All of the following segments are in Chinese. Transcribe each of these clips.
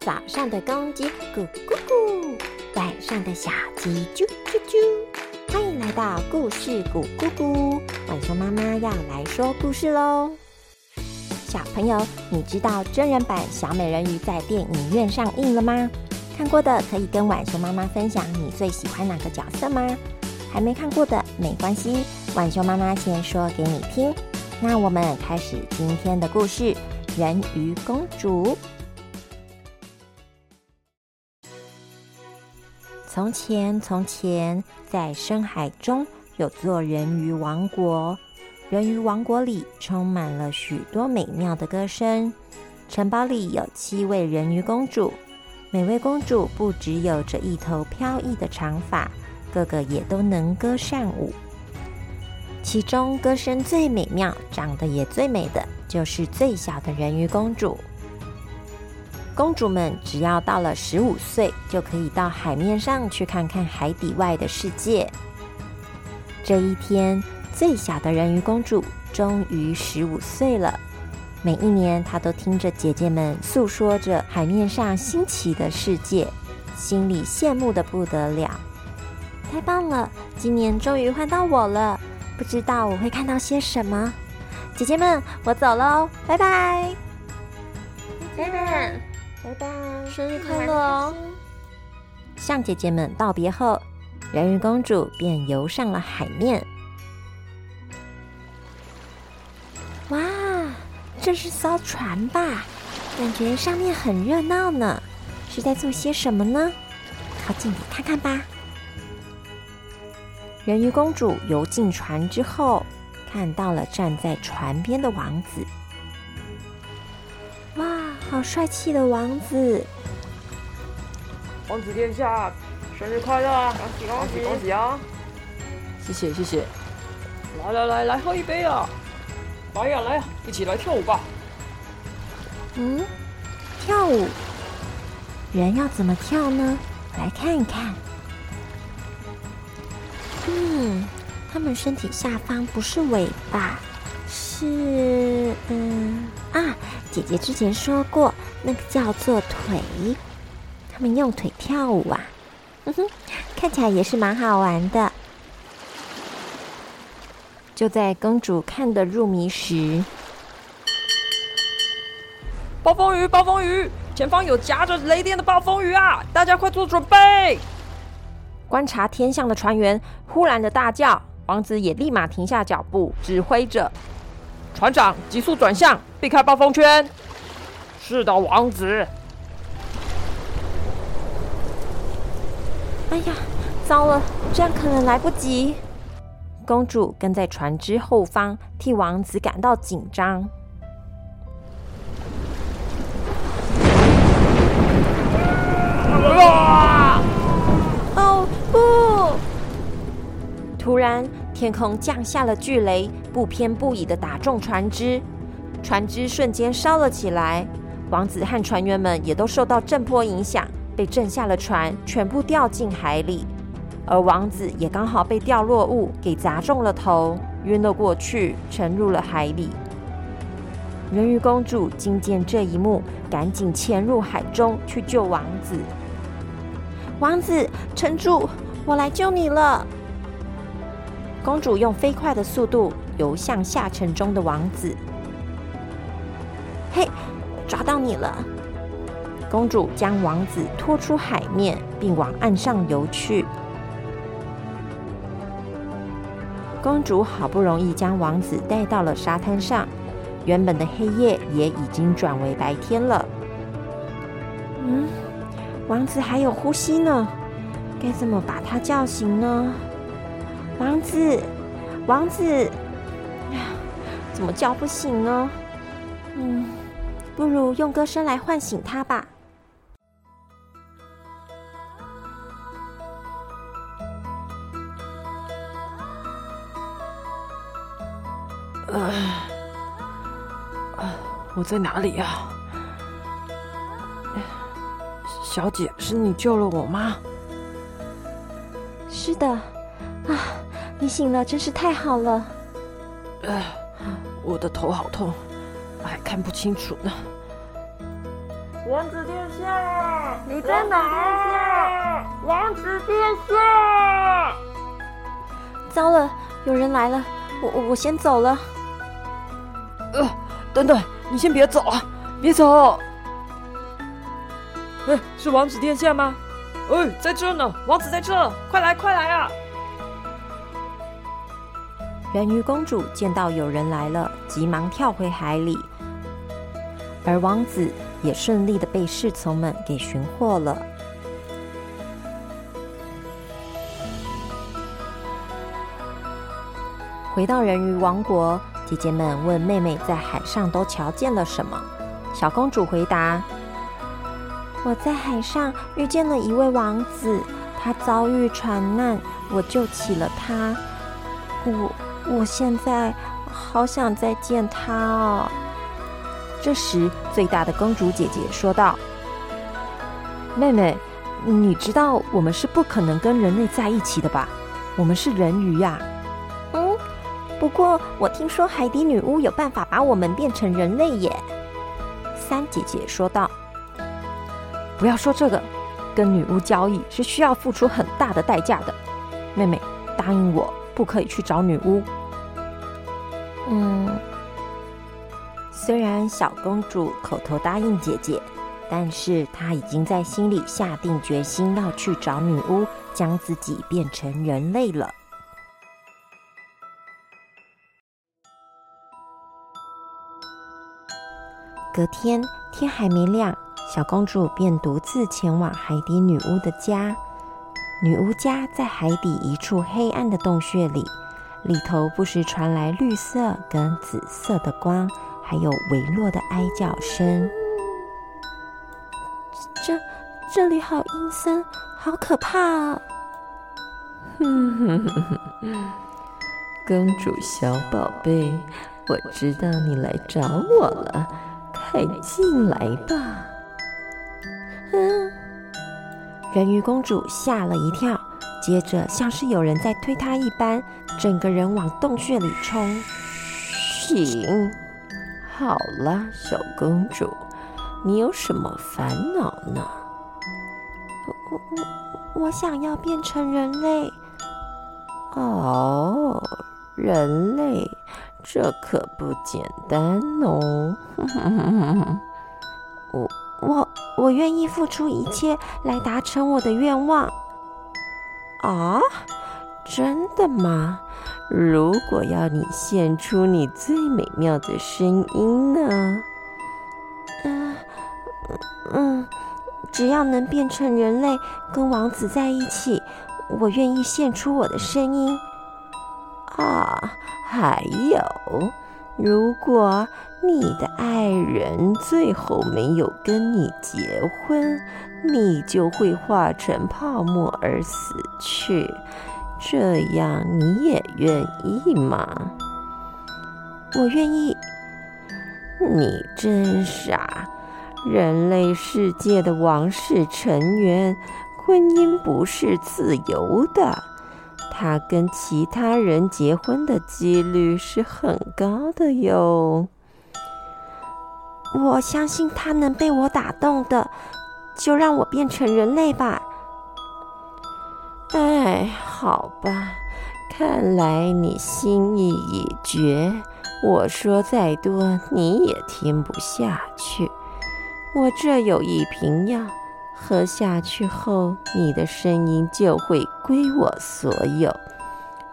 早上的公鸡咕咕咕，晚上的小鸡啾啾啾。欢迎来到故事咕咕咕，晚熊妈妈要来说故事喽。小朋友，你知道真人版小美人鱼在电影院上映了吗？看过的可以跟晚熊妈妈分享你最喜欢哪个角色吗？还没看过的没关系，晚熊妈妈先说给你听。那我们开始今天的故事，《人鱼公主》。从前，从前，在深海中有座人鱼王国。人鱼王国里充满了许多美妙的歌声。城堡里有七位人鱼公主，每位公主不只有着一头飘逸的长发，个个也都能歌善舞。其中歌声最美妙、长得也最美的，就是最小的人鱼公主。公主们只要到了十五岁，就可以到海面上去看看海底外的世界。这一天，最小的人鱼公主终于十五岁了。每一年，她都听着姐姐们诉说着海面上新奇的世界，心里羡慕的不得了。太棒了！今年终于换到我了，不知道我会看到些什么。姐姐们，我走喽，拜拜！姐姐们。拜拜，生日快乐哦！向姐姐们道别后，人鱼公主便游上了海面。哇，这是艘船吧？感觉上面很热闹呢，是在做些什么呢？靠近点看看吧。人鱼公主游进船之后，看到了站在船边的王子。好帅气的王子！王子殿下，生日快乐！恭喜恭喜恭喜啊！谢谢谢谢！来来来来，喝一杯啊！来呀来呀，一起来跳舞吧！嗯，跳舞？人要怎么跳呢？来看一看。嗯，他们身体下方不是尾巴。是，嗯啊，姐姐之前说过，那个叫做腿，他们用腿跳舞啊，嗯哼，看起来也是蛮好玩的。就在公主看得入迷时，暴风雨，暴风雨，前方有夹着雷电的暴风雨啊！大家快做准备！观察天象的船员忽然的大叫，王子也立马停下脚步，指挥着。船长，急速转向，避开暴风圈。是的，王子。哎呀，糟了，这样可能来不及。公主跟在船只后方，替王子感到紧张。啊！哦不！突然。天空降下了巨雷，不偏不倚的打中船只，船只瞬间烧了起来。王子和船员们也都受到震波影响，被震下了船，全部掉进海里。而王子也刚好被掉落物给砸中了头，晕了过去，沉入了海里。人鱼公主惊见这一幕，赶紧潜入海中去救王子。王子，撑住，我来救你了。公主用飞快的速度游向下沉中的王子。嘿，抓到你了！公主将王子拖出海面，并往岸上游去。公主好不容易将王子带到了沙滩上，原本的黑夜也已经转为白天了。嗯，王子还有呼吸呢，该怎么把他叫醒呢？王子，王子，呀，怎么叫不醒呢？嗯，不如用歌声来唤醒他吧。啊，我在哪里呀？小姐，是你救了我吗？是的，啊。你醒了，真是太好了。呃，我的头好痛，还看不清楚呢。王子殿下，你在哪？王子殿下！糟了，有人来了，我我先走了。呃，等等，你先别走啊，别走！哎，是王子殿下吗？哎，在这呢，王子在这，快来快来啊！人鱼公主见到有人来了，急忙跳回海里，而王子也顺利的被侍从们给寻获了。回到人鱼王国，姐姐们问妹妹在海上都瞧见了什么。小公主回答：“我在海上遇见了一位王子，他遭遇船难，我救起了他。我。”我现在好想再见他哦。这时，最大的公主姐姐说道：“妹妹，你知道我们是不可能跟人类在一起的吧？我们是人鱼呀。”“嗯，不过我听说海底女巫有办法把我们变成人类耶。”三姐姐说道：“不要说这个，跟女巫交易是需要付出很大的代价的。妹妹，答应我。”不可以去找女巫。嗯，虽然小公主口头答应姐姐，但是她已经在心里下定决心要去找女巫，将自己变成人类了。隔天天还没亮，小公主便独自前往海底女巫的家。女巫家在海底一处黑暗的洞穴里，里头不时传来绿色跟紫色的光，还有微弱的哀叫声。这这里好阴森，好可怕啊！哼哼哼哼，公主小宝贝，我知道你来找我了，快进来吧。嗯。人鱼公主吓了一跳，接着像是有人在推她一般，整个人往洞穴里冲。停！好了，小公主，你有什么烦恼呢？我我我想要变成人类。哦，人类，这可不简单哦。我。我我愿意付出一切来达成我的愿望。啊，真的吗？如果要你献出你最美妙的声音呢？嗯嗯，只要能变成人类，跟王子在一起，我愿意献出我的声音。啊，还有。如果你的爱人最后没有跟你结婚，你就会化成泡沫而死去。这样你也愿意吗？我愿意。你真傻！人类世界的王室成员，婚姻不是自由的。他跟其他人结婚的几率是很高的哟。我相信他能被我打动的，就让我变成人类吧。哎，好吧，看来你心意已决。我说再多你也听不下去。我这有一瓶药。喝下去后，你的声音就会归我所有。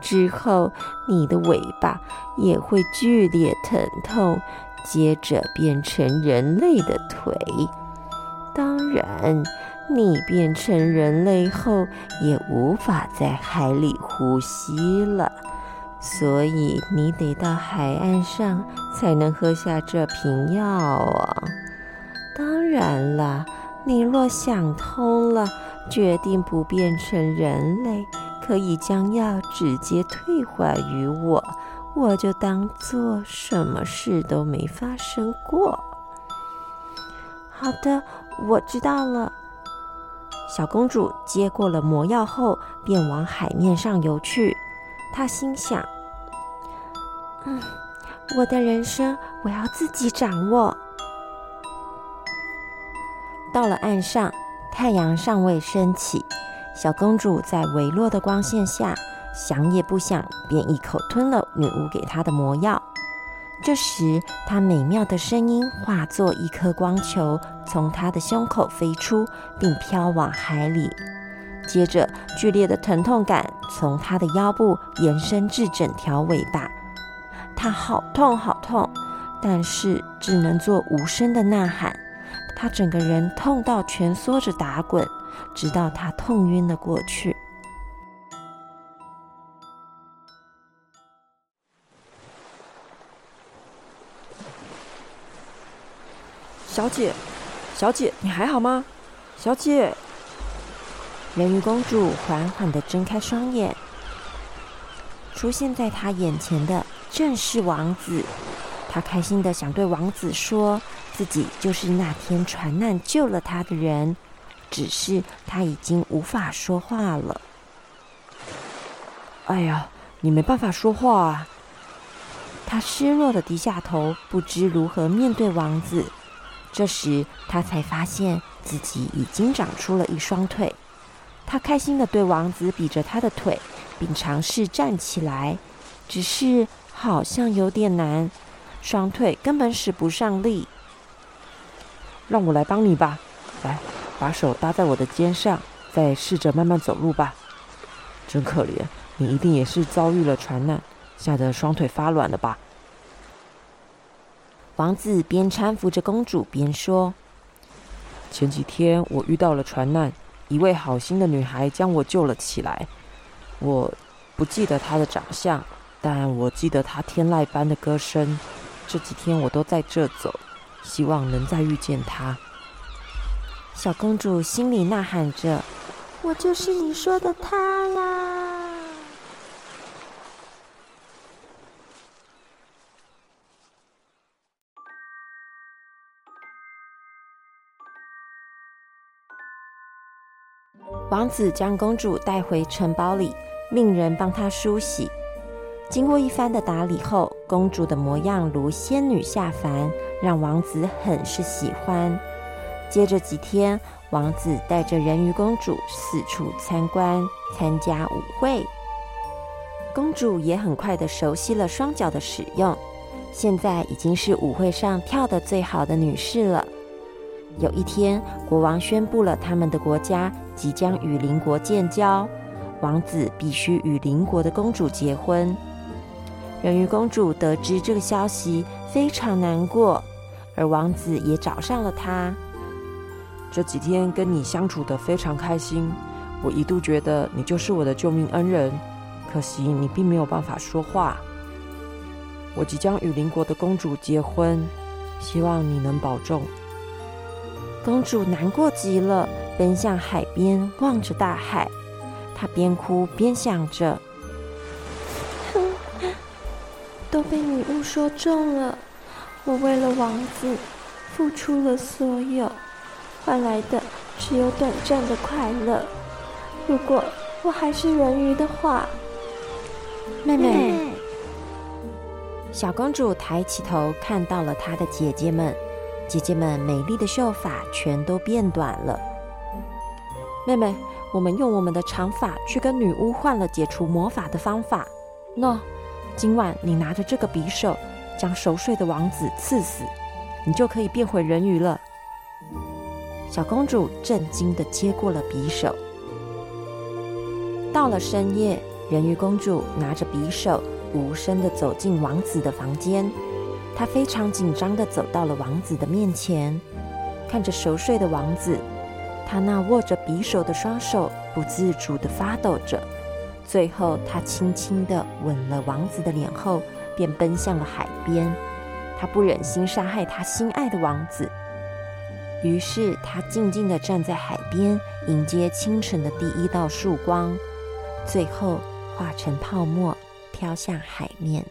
之后，你的尾巴也会剧烈疼痛，接着变成人类的腿。当然，你变成人类后也无法在海里呼吸了，所以你得到海岸上才能喝下这瓶药啊。当然了。你若想通了，决定不变成人类，可以将药直接退还于我，我就当做什么事都没发生过。好的，我知道了。小公主接过了魔药后，便往海面上游去。她心想：“嗯，我的人生我要自己掌握。”到了岸上，太阳尚未升起，小公主在微弱的光线下，想也不想，便一口吞了女巫给她的魔药。这时，她美妙的声音化作一颗光球，从她的胸口飞出，并飘往海里。接着，剧烈的疼痛感从她的腰部延伸至整条尾巴，她好痛好痛，但是只能做无声的呐喊。她整个人痛到蜷缩着打滚，直到她痛晕了过去。小姐，小姐，你还好吗？小姐，人鱼公主缓缓地睁开双眼，出现在她眼前的正是王子。她开心地想对王子说，自己就是那天船难救了他的人，只是他已经无法说话了。哎呀，你没办法说话啊！他失落的低下头，不知如何面对王子。这时，他才发现自己已经长出了一双腿。他开心的对王子比着他的腿，并尝试站起来，只是好像有点难，双腿根本使不上力。让我来帮你吧，来，把手搭在我的肩上，再试着慢慢走路吧。真可怜，你一定也是遭遇了船难，吓得双腿发软了吧？王子边搀扶着公主边说：“前几天我遇到了船难，一位好心的女孩将我救了起来。我不记得她的长相，但我记得她天籁般的歌声。这几天我都在这走，希望能再遇见她。”小公主心里呐喊着：“我就是你说的她啦！”王子将公主带回城堡里，命人帮她梳洗。经过一番的打理后，公主的模样如仙女下凡，让王子很是喜欢。接着几天，王子带着人鱼公主四处参观、参加舞会。公主也很快的熟悉了双脚的使用，现在已经是舞会上跳得最好的女士了。有一天，国王宣布了他们的国家即将与邻国建交，王子必须与邻国的公主结婚。人鱼公主得知这个消息，非常难过，而王子也找上了她。这几天跟你相处的非常开心，我一度觉得你就是我的救命恩人，可惜你并没有办法说话。我即将与邻国的公主结婚，希望你能保重。公主难过极了，奔向海边，望着大海。她边哭边想着：“哼都被女巫说中了。我为了王子付出了所有，换来的只有短暂的快乐。如果我还是人鱼的话，妹妹。”小公主抬起头，看到了她的姐姐们。姐姐们美丽的秀发全都变短了。妹妹，我们用我们的长发去跟女巫换了解除魔法的方法。喏，今晚你拿着这个匕首，将熟睡的王子刺死，你就可以变回人鱼了。小公主震惊的接过了匕首。到了深夜，人鱼公主拿着匕首，无声的走进王子的房间。她非常紧张地走到了王子的面前，看着熟睡的王子，她那握着匕首的双手不自主地发抖着。最后，她轻轻地吻了王子的脸后，便奔向了海边。她不忍心杀害她心爱的王子，于是她静静地站在海边，迎接清晨的第一道曙光，最后化成泡沫飘向海面。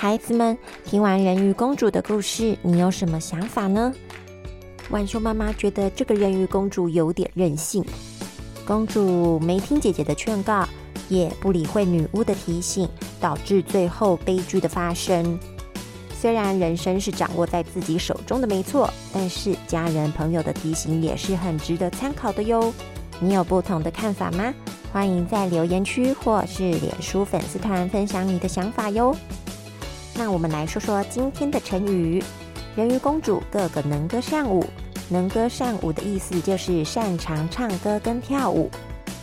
孩子们，听完人鱼公主的故事，你有什么想法呢？浣熊妈妈觉得这个人鱼公主有点任性。公主没听姐姐的劝告，也不理会女巫的提醒，导致最后悲剧的发生。虽然人生是掌握在自己手中的，没错，但是家人朋友的提醒也是很值得参考的哟。你有不同的看法吗？欢迎在留言区或是脸书粉丝团分享你的想法哟。那我们来说说今天的成语“人鱼公主”，个个能歌善舞。能歌善舞的意思就是擅长唱歌跟跳舞。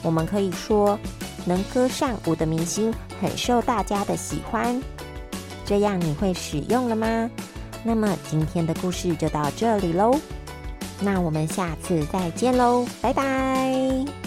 我们可以说，能歌善舞的明星很受大家的喜欢。这样你会使用了吗？那么今天的故事就到这里喽。那我们下次再见喽，拜拜。